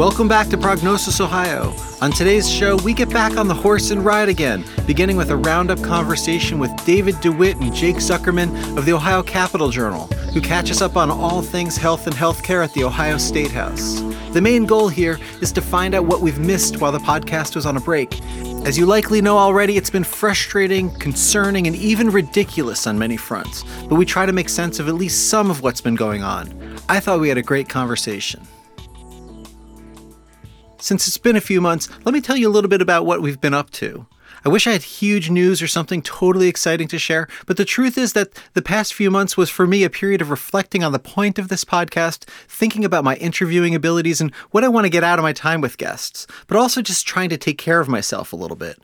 Welcome back to Prognosis Ohio. On today's show, we get back on the horse and ride again, beginning with a roundup conversation with David DeWitt and Jake Zuckerman of the Ohio Capital Journal, who catch us up on all things health and healthcare at the Ohio State House. The main goal here is to find out what we've missed while the podcast was on a break. As you likely know already, it's been frustrating, concerning, and even ridiculous on many fronts, but we try to make sense of at least some of what's been going on. I thought we had a great conversation. Since it's been a few months, let me tell you a little bit about what we've been up to. I wish I had huge news or something totally exciting to share, but the truth is that the past few months was for me a period of reflecting on the point of this podcast, thinking about my interviewing abilities and what I want to get out of my time with guests, but also just trying to take care of myself a little bit.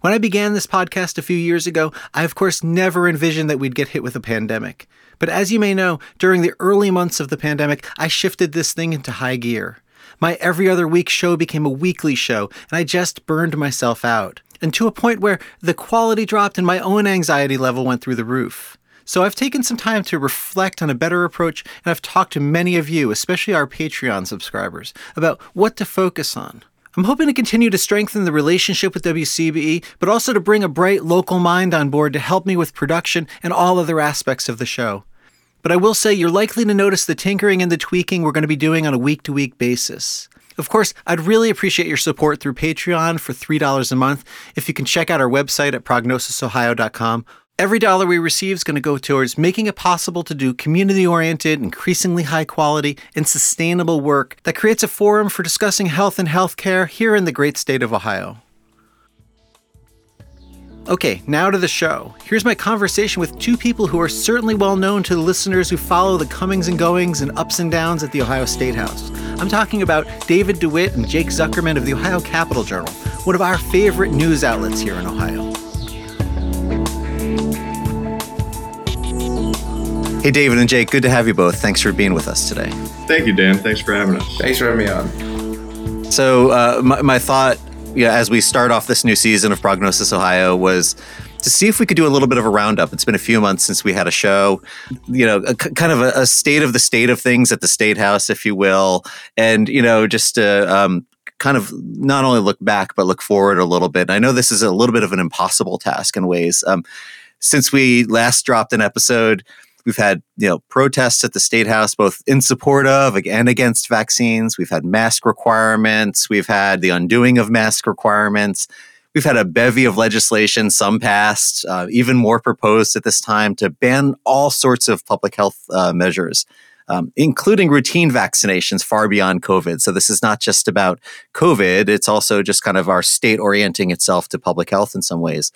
When I began this podcast a few years ago, I of course never envisioned that we'd get hit with a pandemic. But as you may know, during the early months of the pandemic, I shifted this thing into high gear. My every other week show became a weekly show, and I just burned myself out. And to a point where the quality dropped and my own anxiety level went through the roof. So I've taken some time to reflect on a better approach, and I've talked to many of you, especially our Patreon subscribers, about what to focus on. I'm hoping to continue to strengthen the relationship with WCBE, but also to bring a bright local mind on board to help me with production and all other aspects of the show. But I will say you're likely to notice the tinkering and the tweaking we're going to be doing on a week to week basis. Of course, I'd really appreciate your support through Patreon for $3 a month. If you can check out our website at prognosisohio.com, every dollar we receive is going to go towards making it possible to do community oriented, increasingly high quality, and sustainable work that creates a forum for discussing health and healthcare here in the great state of Ohio. Okay, now to the show. Here's my conversation with two people who are certainly well known to the listeners who follow the comings and goings and ups and downs at the Ohio State House. I'm talking about David DeWitt and Jake Zuckerman of the Ohio Capital Journal, one of our favorite news outlets here in Ohio. Hey, David and Jake, good to have you both. Thanks for being with us today. Thank you, Dan. Thanks for having us. Thanks for having me on. So, uh, my, my thought yeah, as we start off this new season of Prognosis Ohio was to see if we could do a little bit of a roundup. It's been a few months since we had a show, you know, a, kind of a, a, state of the state of things at the State House, if you will, and you know, just to um, kind of not only look back but look forward a little bit. And I know this is a little bit of an impossible task in ways. Um, since we last dropped an episode, We've had you know protests at the state house, both in support of and against vaccines. We've had mask requirements. We've had the undoing of mask requirements. We've had a bevy of legislation, some passed, uh, even more proposed at this time to ban all sorts of public health uh, measures. Um, including routine vaccinations far beyond COVID. So this is not just about COVID, it's also just kind of our state orienting itself to public health in some ways.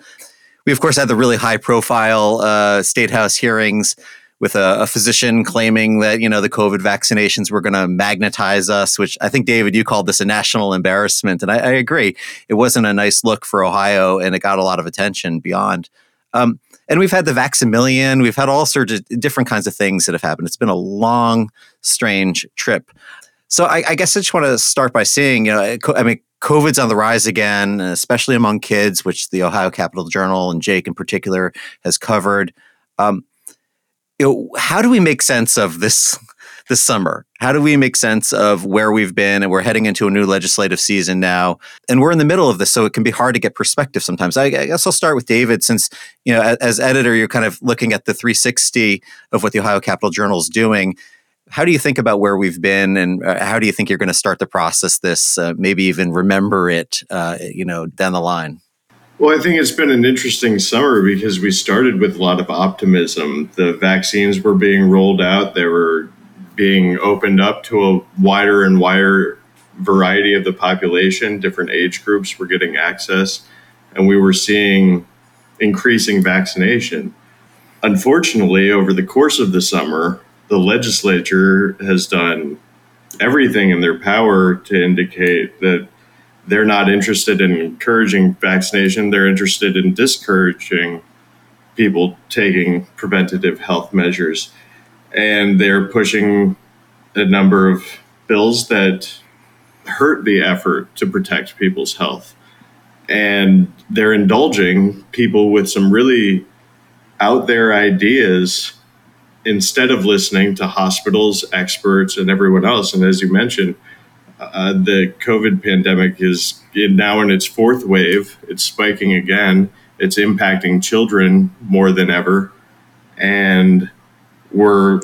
We, of course, had the really high profile uh, state house hearings with a, a, physician claiming that you know the COVID vaccinations were going to magnetize us, which I think David you called this a national embarrassment, and I, I, agree. It wasn't a nice look for Ohio, and it got a lot of attention beyond. Um, and we've had the Vax-a-Million, we've had all sorts of different kinds of things that have happened. It's been a long, strange trip. So I, I guess I just want to start by saying, you know, I mean, COVID's on the rise again, especially among kids, which the Ohio Capital Journal and Jake in particular has covered. Um, you know, how do we make sense of this this summer? How do we make sense of where we've been? And we're heading into a new legislative season now, and we're in the middle of this, so it can be hard to get perspective sometimes. I, I guess I'll start with David, since you know, as, as editor, you're kind of looking at the 360 of what the Ohio Capital Journal is doing. How do you think about where we've been, and uh, how do you think you're going to start to process this? Uh, maybe even remember it, uh, you know, down the line. Well, I think it's been an interesting summer because we started with a lot of optimism. The vaccines were being rolled out, they were being opened up to a wider and wider variety of the population. Different age groups were getting access, and we were seeing increasing vaccination. Unfortunately, over the course of the summer, the legislature has done everything in their power to indicate that they're not interested in encouraging vaccination. They're interested in discouraging people taking preventative health measures. And they're pushing a number of bills that hurt the effort to protect people's health. And they're indulging people with some really out there ideas instead of listening to hospitals, experts, and everyone else. And as you mentioned, Uh, the COVID pandemic is now in its fourth wave. It's spiking again. It's impacting children more than ever. And we're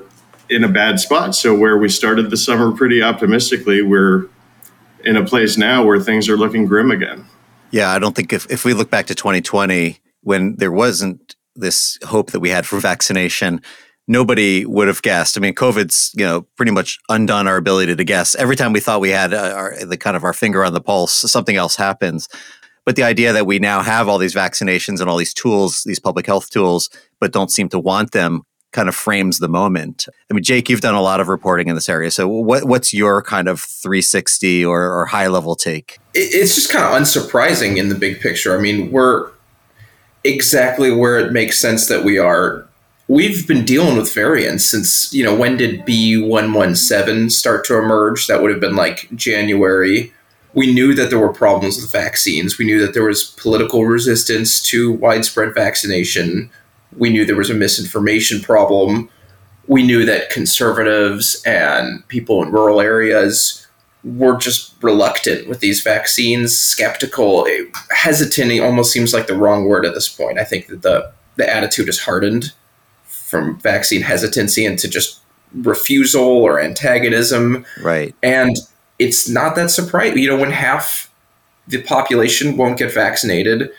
in a bad spot. So, where we started the summer pretty optimistically, we're in a place now where things are looking grim again. Yeah, I don't think if, if we look back to 2020, when there wasn't this hope that we had for vaccination, nobody would have guessed. I mean, COVID's you know pretty much undone our ability to guess. Every time we thought we had uh, our, the kind of our finger on the pulse, something else happens. But the idea that we now have all these vaccinations and all these tools, these public health tools, but don't seem to want them, kind of frames the moment. I mean, Jake, you've done a lot of reporting in this area. So, what, what's your kind of 360 or, or high level take? It's just kind of unsurprising in the big picture. I mean, we're exactly where it makes sense that we are we've been dealing with variants since you know when did b117 start to emerge? That would have been like january. We knew that there were problems with vaccines. We knew that there was political resistance to widespread vaccination. We knew there was a misinformation problem. We knew that conservatives and people in rural areas were just reluctant with these vaccines skeptical hesitant It almost seems like the wrong word at this point. I think that the the attitude is hardened from vaccine hesitancy into just refusal or antagonism. Right. And it's not that surprising. You know, when half the population won't get vaccinated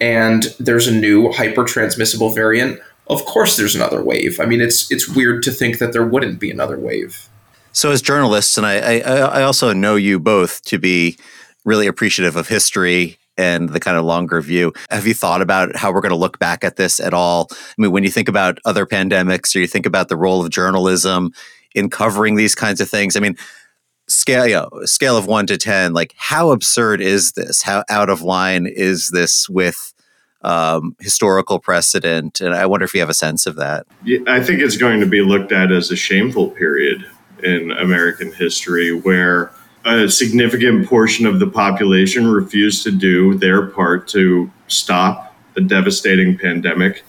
and there's a new hyper transmissible variant, of course there's another wave. I mean, it's it's weird to think that there wouldn't be another wave. So, as journalists, and I, I, I also know you both to be really appreciative of history and the kind of longer view. Have you thought about how we're going to look back at this at all? I mean, when you think about other pandemics or you think about the role of journalism in covering these kinds of things, I mean, scale you know, scale of one to ten, like how absurd is this? How out of line is this with um, historical precedent? And I wonder if you have a sense of that. Yeah, I think it's going to be looked at as a shameful period in American history where a significant portion of the population refused to do their part to stop the devastating pandemic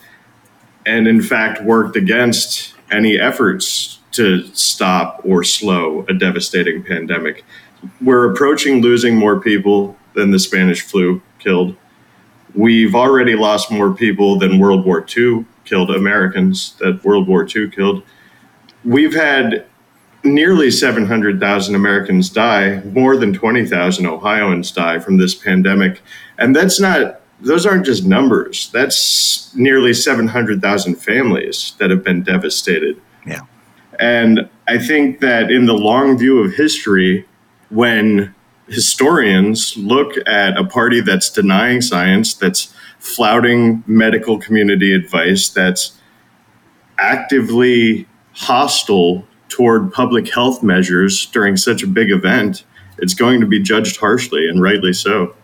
and in fact worked against any efforts to stop or slow a devastating pandemic. We're approaching losing more people than the Spanish flu killed. We've already lost more people than World War II killed Americans that World War II killed. We've had nearly 700,000 Americans die, more than 20,000 Ohioans die from this pandemic. And that's not, those aren't just numbers. That's nearly 700,000 families that have been devastated. Yeah. And I think that in the long view of history, when historians look at a party that's denying science, that's flouting medical community advice, that's actively hostile toward public health measures during such a big event, it's going to be judged harshly, and rightly so.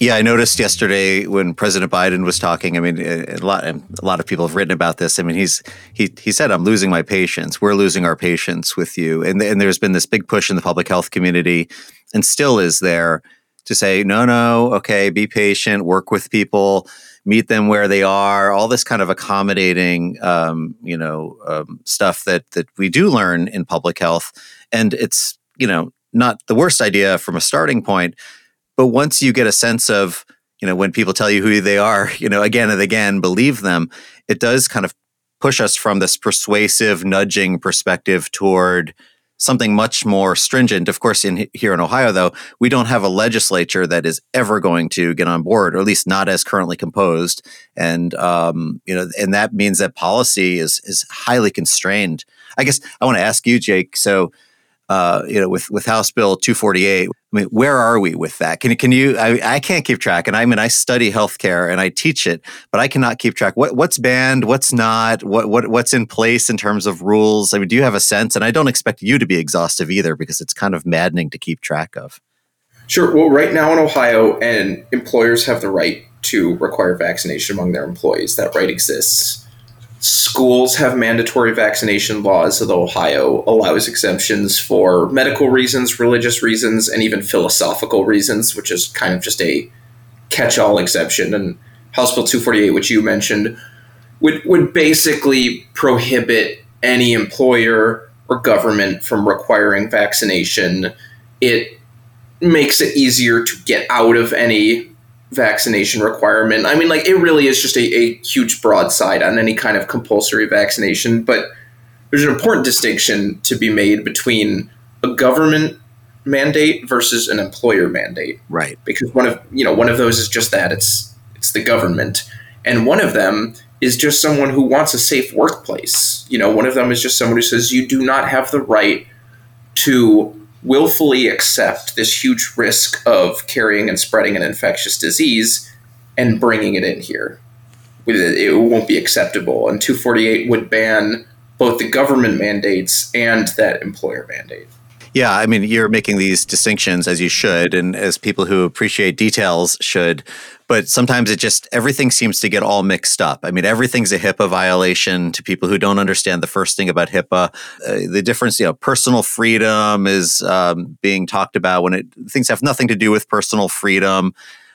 Yeah, I noticed yesterday when President Biden was talking. I mean, a lot a lot of people have written about this. I mean, he's he he said, "I'm losing my patience. We're losing our patience with you." And and there's been this big push in the public health community, and still is there to say, no, no, okay, be patient, work with people, meet them where they are, all this kind of accommodating, um, you know, um, stuff that that we do learn in public health, and it's you know not the worst idea from a starting point, but once you get a sense of you know when people tell you who they are, you know, again and again, believe them, it does kind of push us from this persuasive nudging perspective toward something much more stringent. Of course, in here in Ohio, though, we don't have a legislature that is ever going to get on board, or at least not as currently composed. And um, you know, and that means that policy is is highly constrained. I guess I want to ask you, Jake. So uh, you know, with with House Bill 248. I mean, where are we with that? Can can you? I, I can't keep track, and I mean, I study healthcare and I teach it, but I cannot keep track. What what's banned? What's not? What what what's in place in terms of rules? I mean, do you have a sense? And I don't expect you to be exhaustive either, because it's kind of maddening to keep track of. Sure. Well, right now in Ohio, and employers have the right to require vaccination among their employees. That right exists. Schools have mandatory vaccination laws, although Ohio allows exemptions for medical reasons, religious reasons, and even philosophical reasons, which is kind of just a catch all exemption. And House Bill 248, which you mentioned, would would basically prohibit any employer or government from requiring vaccination. It makes it easier to get out of any vaccination requirement. I mean, like it really is just a, a huge broadside on any kind of compulsory vaccination. But there's an important distinction to be made between a government mandate versus an employer mandate. Right. Because one of you know one of those is just that it's it's the government, and one of them is just someone who wants a safe workplace. You know, one of them is just someone who says you do not have the right to willfully accept this huge risk of carrying and spreading an infectious disease and bringing it in here. It won't be acceptable. And 248 would ban both the government mandates and that employer mandate. Yeah, I mean, you're making these distinctions as you should, and as people who appreciate details should. But sometimes it just, everything seems to get all mixed up. I mean, everything's a HIPAA violation to people who don't understand the first thing about HIPAA. Uh, the difference, you know, personal freedom is um, being talked about when it, things have nothing to do with personal freedom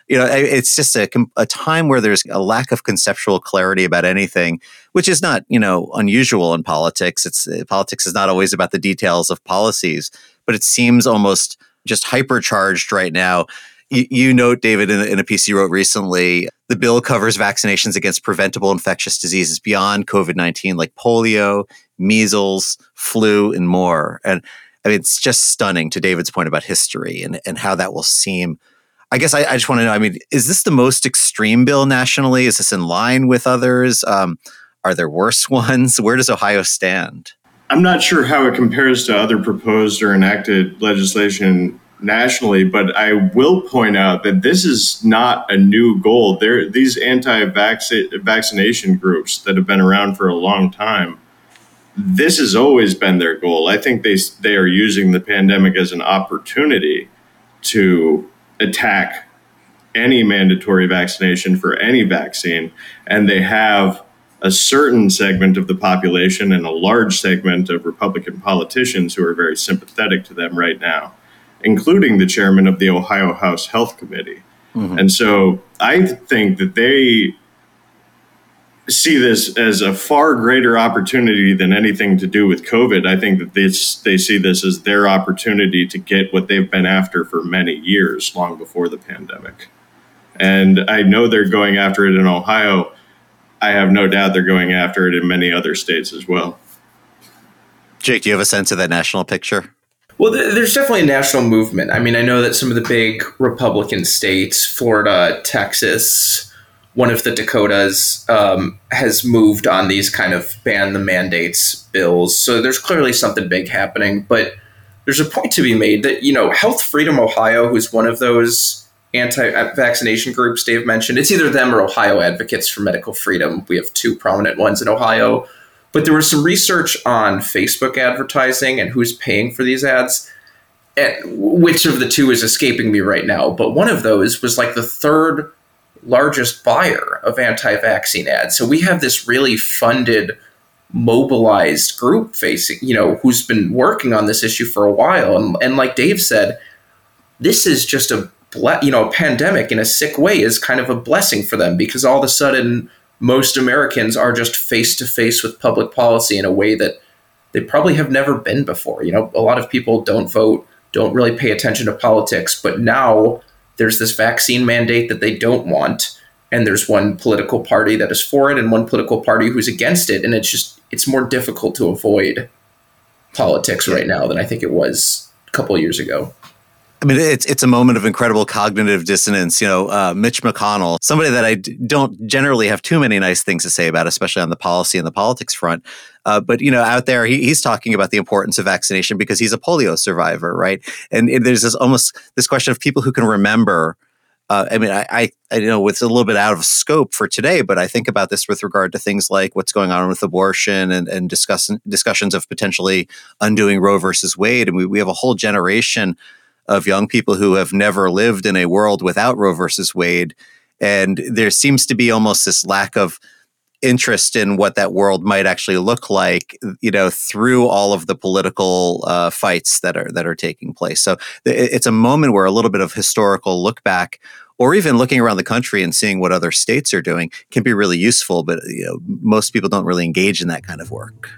you know it's just a, a time where there's a lack of conceptual clarity about anything which is not you know unusual in politics it's uh, politics is not always about the details of policies but it seems almost just hypercharged right now you, you note david in, in a piece you wrote recently the bill covers vaccinations against preventable infectious diseases beyond covid-19 like polio measles flu and more and I mean, it's just stunning to David's point about history and, and how that will seem I guess I, I just want to know. I mean, is this the most extreme bill nationally? Is this in line with others? Um, are there worse ones? Where does Ohio stand? I'm not sure how it compares to other proposed or enacted legislation nationally, but I will point out that this is not a new goal. There, these anti-vaccination groups that have been around for a long time. This has always been their goal. I think they they are using the pandemic as an opportunity to attack any mandatory vaccination for any vaccine, and they have a certain segment of the population and a large segment of Republican politicians who are very sympathetic to them right now, including the chairman of the Ohio House Health Committee. Mm-hmm. And so I think that they see this as a far greater opportunity than anything to do with COVID. I think that they, they see this as their opportunity to get what they've been after for many years, long before the pandemic. And I know they're going after it in Ohio. I have no doubt they're going after it in many other states as well. Jake, do you have a sense of that national picture? Well, there's definitely a national movement. I mean, I know that some of the big Republican states, Florida, Texas, one of the Dakotas um, has moved on these kind of ban the mandates bills. So there's clearly something big happening. But there's a point to be made that, you know, Health Freedom Ohio, who's one of those anti vaccination groups Dave mentioned, it's either them or Ohio Advocates for Medical Freedom. We have two prominent ones in Ohio. But there was some research on Facebook advertising and who's paying for these ads. And which of the two is escaping me right now? But one of those was like the third largest buyer of anti vaccine ads. So we have this really funded, mobilized group facing, you know, who's been working on this issue for a while. And, and like Dave said, this is just a, you know, a pandemic in a sick way is kind of a blessing for them because all of a sudden, most Americans are just face to face with public policy in a way that they probably have never been before. You know, a lot of people don't vote, don't really pay attention to politics, but now there's this vaccine mandate that they don't want and there's one political party that is for it and one political party who's against it and it's just it's more difficult to avoid politics right now than i think it was a couple of years ago I mean, it's it's a moment of incredible cognitive dissonance. You know, uh, Mitch McConnell, somebody that I d- don't generally have too many nice things to say about, especially on the policy and the politics front. Uh, but you know, out there, he, he's talking about the importance of vaccination because he's a polio survivor, right? And, there's this almost this question of people who can remember. Uh, I mean, I, I, I know it's a little bit out of scope for today, but I think about this with regard to things like what's going on with abortion and, and discuss, discussions of potentially undoing Roe versus Wade. And we, we have a whole generation of young people who have never lived in a world without Roe versus Wade. And there seems to be almost this lack of interest in what that world might actually look like, you know, through all of the political uh, fights that are that are taking place. So it's a moment where a little bit of historical look back or even looking around the country and seeing what other states are doing can be really useful. But you know, most people don't really engage in that kind of work.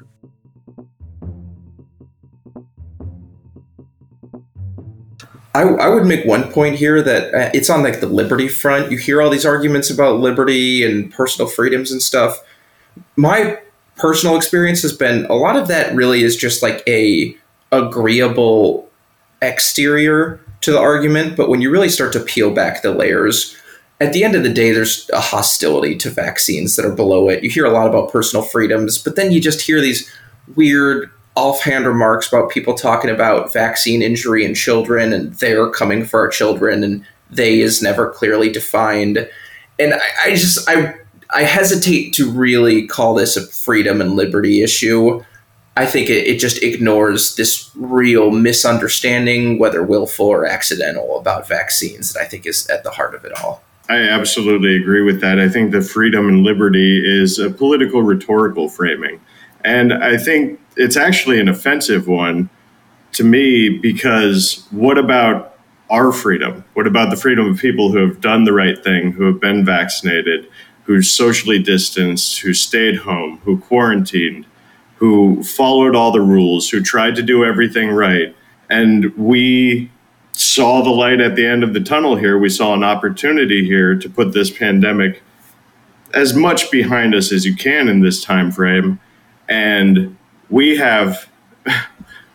I, I would make one point here that uh, it's on like the liberty front. You hear all these arguments about liberty and personal freedoms and stuff. My personal experience has been a lot of that really is just like a agreeable exterior to the argument, but when you really start to peel back the layers, at the end of the day, there's a hostility to vaccines that are below it. You hear a lot about personal freedoms, but then you just hear these weird offhand remarks about people talking about vaccine injury in children and they're coming for our children and they is never clearly defined. And I, I just I I hesitate to really call this a freedom and liberty issue. I think it, it just ignores this real misunderstanding, whether willful or accidental, about vaccines that I think is at the heart of it all. I absolutely agree with that. I think the freedom and liberty is a political rhetorical framing. And I think it's actually an offensive one to me because what about our freedom? What about the freedom of people who have done the right thing, who have been vaccinated, who socially distanced, who stayed home, who quarantined, who followed all the rules, who tried to do everything right? And we saw the light at the end of the tunnel here. We saw an opportunity here to put this pandemic as much behind us as you can in this time frame. And we have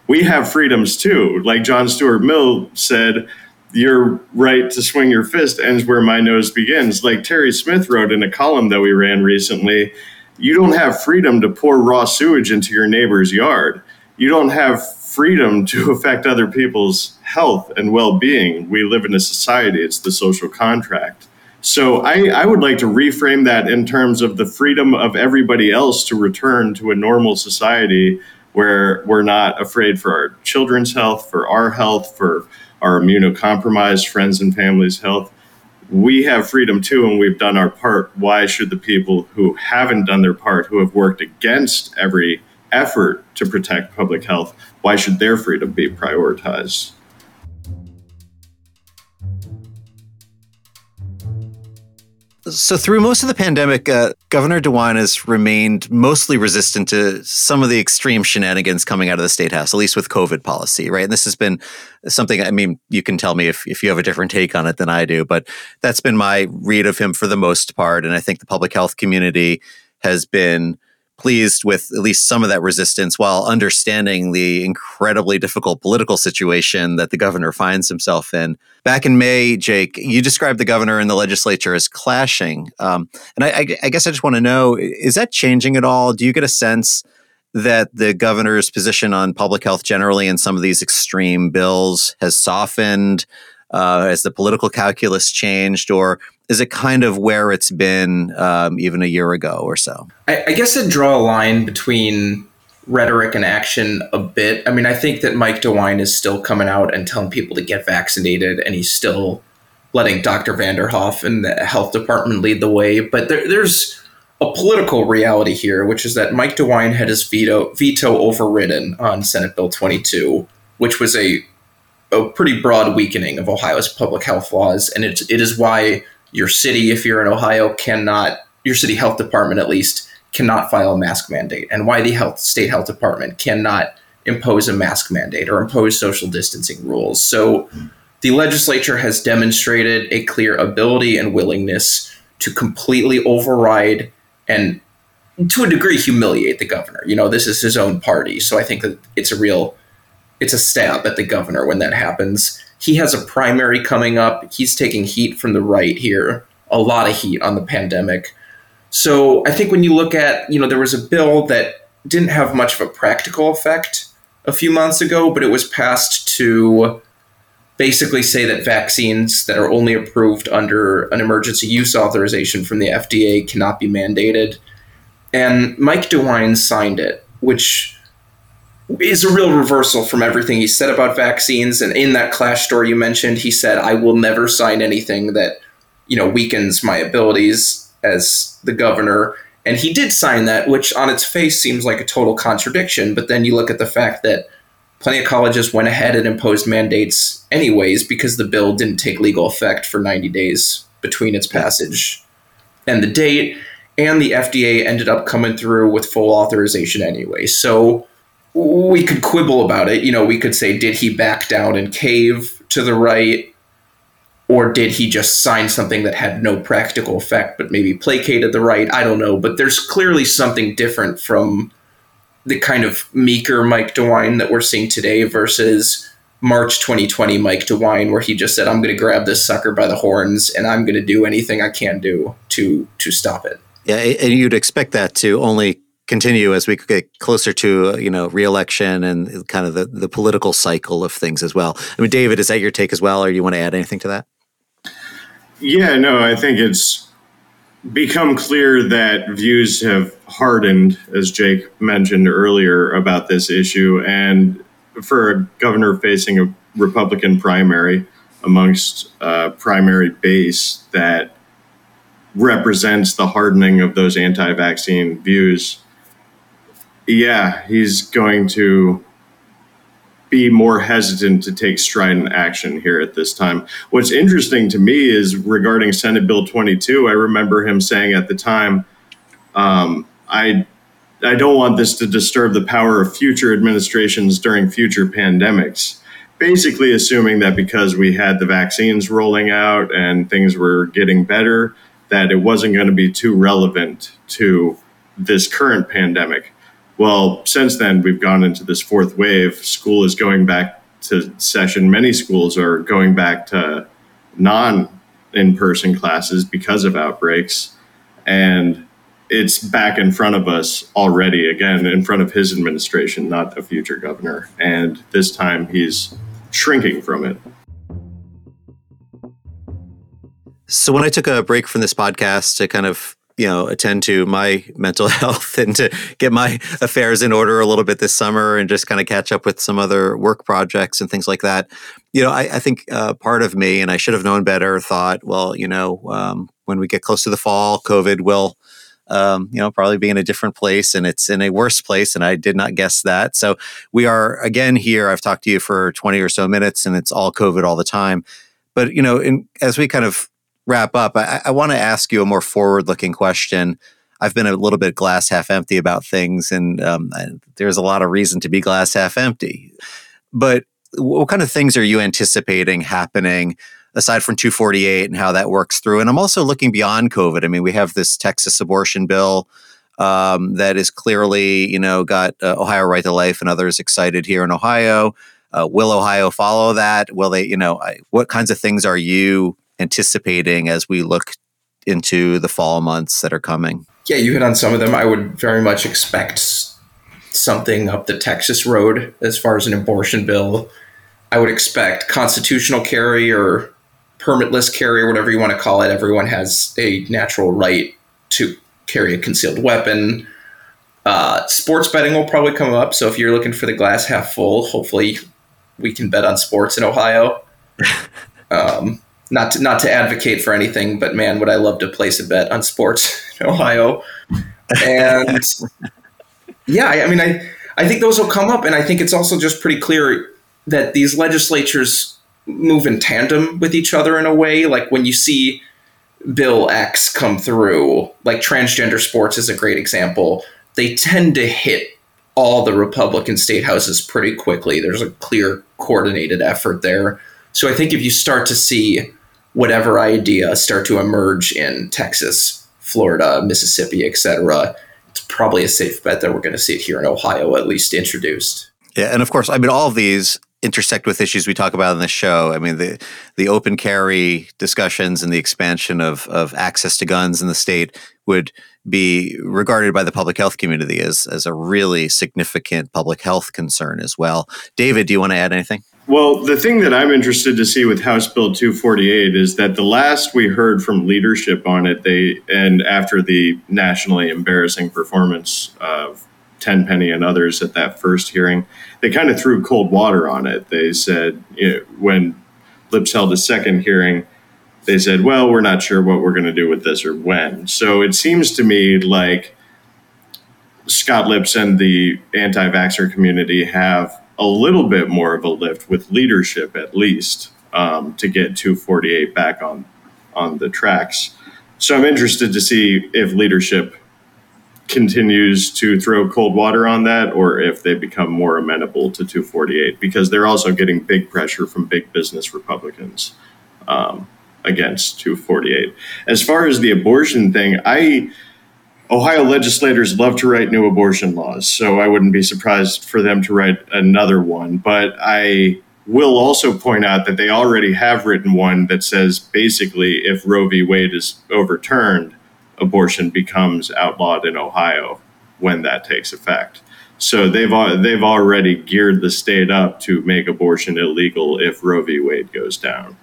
we have freedoms too. Like John Stuart Mill said, your right to swing your fist ends where my nose begins. Like Terry Smith wrote in a column that we ran recently, you don't have freedom to pour raw sewage into your neighbor's yard. You don't have freedom to affect other people's health and well being. We live in a society, it's the social contract. So I, I, would like to reframe that in terms of the freedom of everybody else to return to a normal society where we're not afraid for our children's health, for our health, for our immunocompromised friends and families' health. We have freedom too, and we've done our part. Why should the people who haven't done their part, who have worked against every effort to protect public health, why should their freedom be prioritized? So, through most of the pandemic, uh, Governor DeWine has remained mostly resistant to some of the extreme shenanigans coming out of the state house, at least with COVID policy, right? And this has been something, I mean, you can tell me if, if you have a different take on it than I do, but that's been my read of him for the most part. And I think the public health community has been pleased with at least some of that resistance while understanding the incredibly difficult political situation that the governor finds himself in. Back in May, Jake, you described the governor and the legislature as clashing. Um, and I, I, guess I just want to know is that changing at all? Do you get a sense that the governor's position on public health generally and some of these extreme bills has softened? Uh, has the political calculus changed, or is it kind of where it's been um, even a year ago or so? I, I guess I'd draw a line between rhetoric and action a bit. I mean, I think that Mike DeWine is still coming out and telling people to get vaccinated, and he's still letting Dr. Vanderhoff and the health department lead the way. But there, there's a political reality here, which is that Mike DeWine had his veto veto overridden on Senate Bill 22, which was a a pretty broad weakening of Ohio's public health laws, and it, it is why your city, if you're in Ohio, cannot your city health department at least cannot file a mask mandate, and why the health state health department cannot impose a mask mandate or impose social distancing rules. So the legislature has demonstrated a clear ability and willingness to completely override and to a degree humiliate the governor. You know, this is his own party, so I think that it's a real it's a stab at the governor when that happens. He has a primary coming up. He's taking heat from the right here, a lot of heat on the pandemic. So I think when you look at, you know, there was a bill that didn't have much of a practical effect a few months ago, but it was passed to basically say that vaccines that are only approved under an emergency use authorization from the FDA cannot be mandated. And Mike DeWine signed it, which is a real reversal from everything he said about vaccines. And in that clash story you mentioned, he said, I will never sign anything that, you know, weakens my abilities as the governor. And he did sign that, which on its face seems like a total contradiction. But then you look at the fact that plenty of colleges went ahead and imposed mandates anyways because the bill didn't take legal effect for 90 days between its passage and the date and the FDA ended up coming through with full authorization anyway. So we could quibble about it. You know, we could say, did he back down and cave to the right? Or did he just sign something that had no practical effect but maybe placated the right? I don't know. But there's clearly something different from the kind of meeker Mike DeWine that we're seeing today versus March 2020 Mike DeWine, where he just said, "I'm going to grab this sucker by the horns and I'm going to do anything I can do to to stop it." Yeah, and you'd expect that to only continue as we get closer to you know reelection and kind of the, the political cycle of things as well. I mean, David, is that your take as well, or you want to add anything to that? Yeah, no, I think it's become clear that views have hardened, as Jake mentioned earlier, about this issue, and for a governor facing a Republican primary amongst a primary base that represents the hardening of those anti vaccine views, yeah, he's going to be more hesitant to take strident action here at this time. What's interesting to me is regarding Senate Bill 22, I remember him saying at the time, um, I I don't want this to disturb the power of future administrations during future pandemics. Basically, assuming that because we had the vaccines rolling out and things were getting better, that it wasn't going to be too relevant to this current pandemic. Well, since then, we've gone into this fourth wave. School is going back to session. Many schools are going back to non in person classes because of outbreaks. And it's back in front of us already, again, in front of his administration, not a future governor. And this time he's shrinking from it. So when I took a break from this podcast to kind of you know attend to my mental health and to get my affairs in order a little bit this summer and just kind of catch up with some other work projects and things like that you know i, I think uh, part of me and i should have known better thought well you know um, when we get close to the fall covid will um, you know, probably be in a different place and it's in a worse place. And I did not guess that. So we are again here. I've talked to you for 20 or so minutes and it's all COVID all the time. But, you know, in, as we kind of wrap up, I, I want to ask you a more forward looking question. I've been a little bit glass half empty about things, and um, there's a lot of reason to be glass half empty. But what kind of things are you anticipating happening aside from 248 and how that works through. And I'm also looking beyond COVID. I mean, we have this Texas abortion bill um, that is clearly, you know, got uh, Ohio Right to Life and others excited here in Ohio. Uh, will Ohio follow that? Will they, you know, I, what kinds of things are you anticipating as we look into the fall months that are coming? Yeah, you hit on some of them. I would very much expect something up the Texas road as far as an abortion bill. I would expect constitutional carry or permitless carry or whatever you want to call it, everyone has a natural right to carry a concealed weapon. Uh, sports betting will probably come up. So if you're looking for the glass half full, hopefully we can bet on sports in Ohio. um, not to, not to advocate for anything, but man, would I love to place a bet on sports in Ohio. And yeah, I, I mean, I I think those will come up, and I think it's also just pretty clear that these legislatures move in tandem with each other in a way. Like when you see Bill X come through, like transgender sports is a great example, they tend to hit all the Republican state houses pretty quickly. There's a clear coordinated effort there. So I think if you start to see whatever idea start to emerge in Texas, Florida, Mississippi, etc., it's probably a safe bet that we're going to see it here in Ohio at least introduced. Yeah, and of course, I mean all of these intersect with issues we talk about in the show. I mean, the the open carry discussions and the expansion of of access to guns in the state would be regarded by the public health community as as a really significant public health concern as well. David, do you want to add anything? Well, the thing that I'm interested to see with House Bill 248 is that the last we heard from leadership on it, they and after the nationally embarrassing performance of Tenpenny and others at that first hearing, they kind of threw cold water on it. They said you know, when Lipps held a second hearing, they said, "Well, we're not sure what we're going to do with this or when." So it seems to me like Scott Lipps and the anti-vaxxer community have a little bit more of a lift with leadership, at least, um, to get 248 back on on the tracks. So I'm interested to see if leadership continues to throw cold water on that or if they become more amenable to 248 because they're also getting big pressure from big business Republicans um, against 248. As far as the abortion thing, I Ohio legislators love to write new abortion laws, so I wouldn't be surprised for them to write another one. But I will also point out that they already have written one that says basically if Roe v. Wade is overturned, abortion becomes outlawed in Ohio when that takes effect. So they've they've already geared the state up to make abortion illegal if Roe v. Wade goes down,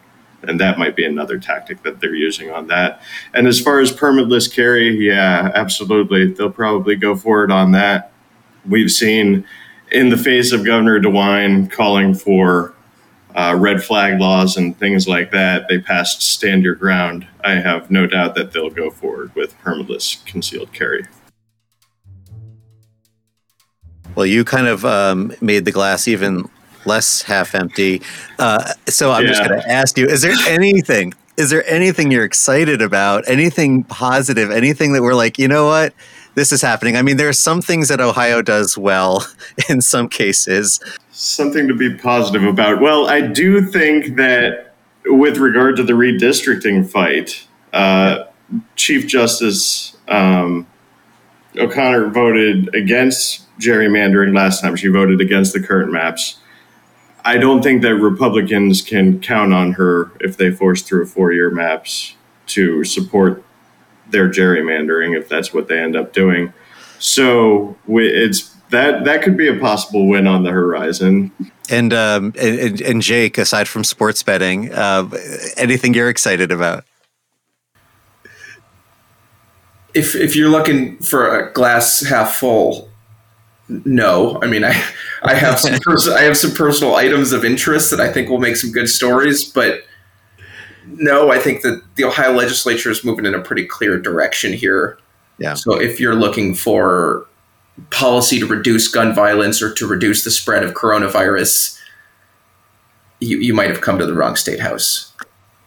and that might be another tactic that they're using on that. And as far as permitless carry, yeah, absolutely, they'll probably go forward on that. We've seen in the face of Governor DeWine calling for uh, red flag laws and things like that, they passed stand your ground. I have no doubt that they'll go forward with permitless concealed carry. Well, you kind of um, made the glass even less half empty. Uh, so I'm yeah. just going to ask you: Is there anything? Is there anything you're excited about? Anything positive? Anything that we're like, you know what? This is happening. I mean, there are some things that Ohio does well in some cases, something to be positive about. Well, I do think that with regard to the redistricting fight, uh, Chief Justice um, O'Connor voted against gerrymandering last time. She voted against the current maps. I don't think that Republicans can count on her if they force through four year maps to support their gerrymandering if that's what they end up doing. So it's that that could be a possible win on the horizon. And um, and, and Jake, aside from sports betting, uh, anything you're excited about? If if you're looking for a glass half full, no. I mean, I I have some pers- I have some personal items of interest that I think will make some good stories, but no, I think that the Ohio legislature is moving in a pretty clear direction here. Yeah. So if you're looking for policy to reduce gun violence or to reduce the spread of coronavirus, you, you might have come to the wrong state house.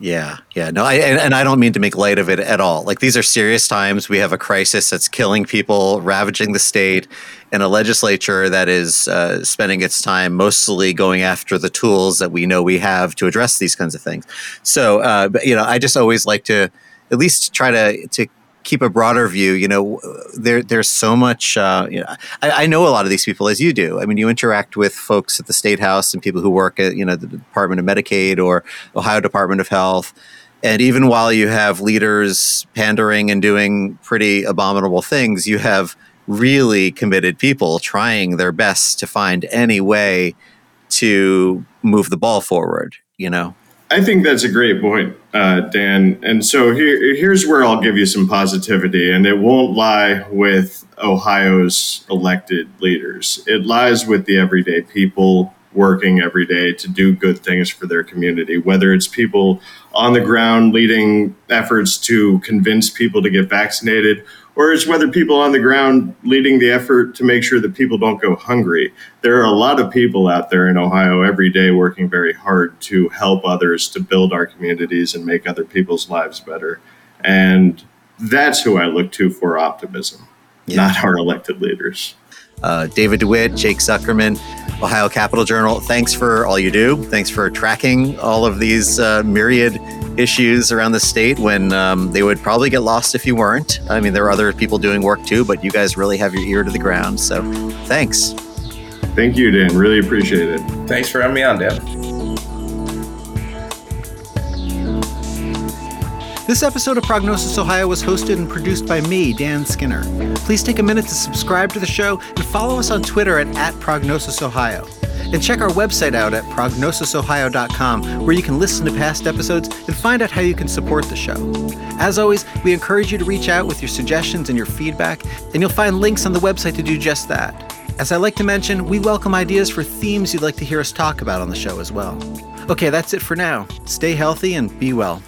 Yeah, yeah, no, I and, and, I don't mean to make light of it at all. Like these are serious times. We have a crisis that's killing people, ravaging the state, and a legislature that is uh, spending its time mostly going after the tools that we know we have to address these kinds of things. So, uh, you know, I just always like to at least try to to keep a broader view, you know, there there's so much. Uh, you know, I, I, know a lot of these people as you do. I mean, you interact with folks at the state house and people who work at you know the Department of Medicaid or Ohio Department of Health. And even while you have leaders pandering and doing pretty abominable things, you have really committed people trying their best to find any way to move the ball forward. You know. I think that's a great point, uh, Dan. And so here, here's where I'll give you some positivity, and it won't lie with Ohio's elected leaders. It lies with the everyday people working every day to do good things for their community, whether it's people on the ground leading efforts to convince people to get vaccinated or it's whether people on the ground leading the effort to make sure that people don't go hungry. There are a lot of people out there in Ohio every day working very hard to help others, to build our communities and make other people's lives better. And that's who I look to for optimism, yeah. not our elected leaders. Uh, David DeWitt, Jake Zuckerman, Ohio Capital Journal, thanks for all you do. Thanks for tracking all of these uh, myriad issues around the state when um, they would probably get lost if you weren't. I mean, there are other people doing work too, but you guys really have your ear to the ground. So thanks. Thank you, Dan. Really appreciate it. Thanks for having me on, Dan. This episode of Prognosis Ohio was hosted and produced by me, Dan Skinner. Please take a minute to subscribe to the show and follow us on Twitter at, at Prognosis Ohio. And check our website out at prognosisohio.com, where you can listen to past episodes and find out how you can support the show. As always, we encourage you to reach out with your suggestions and your feedback, and you'll find links on the website to do just that. As I like to mention, we welcome ideas for themes you'd like to hear us talk about on the show as well. Okay, that's it for now. Stay healthy and be well.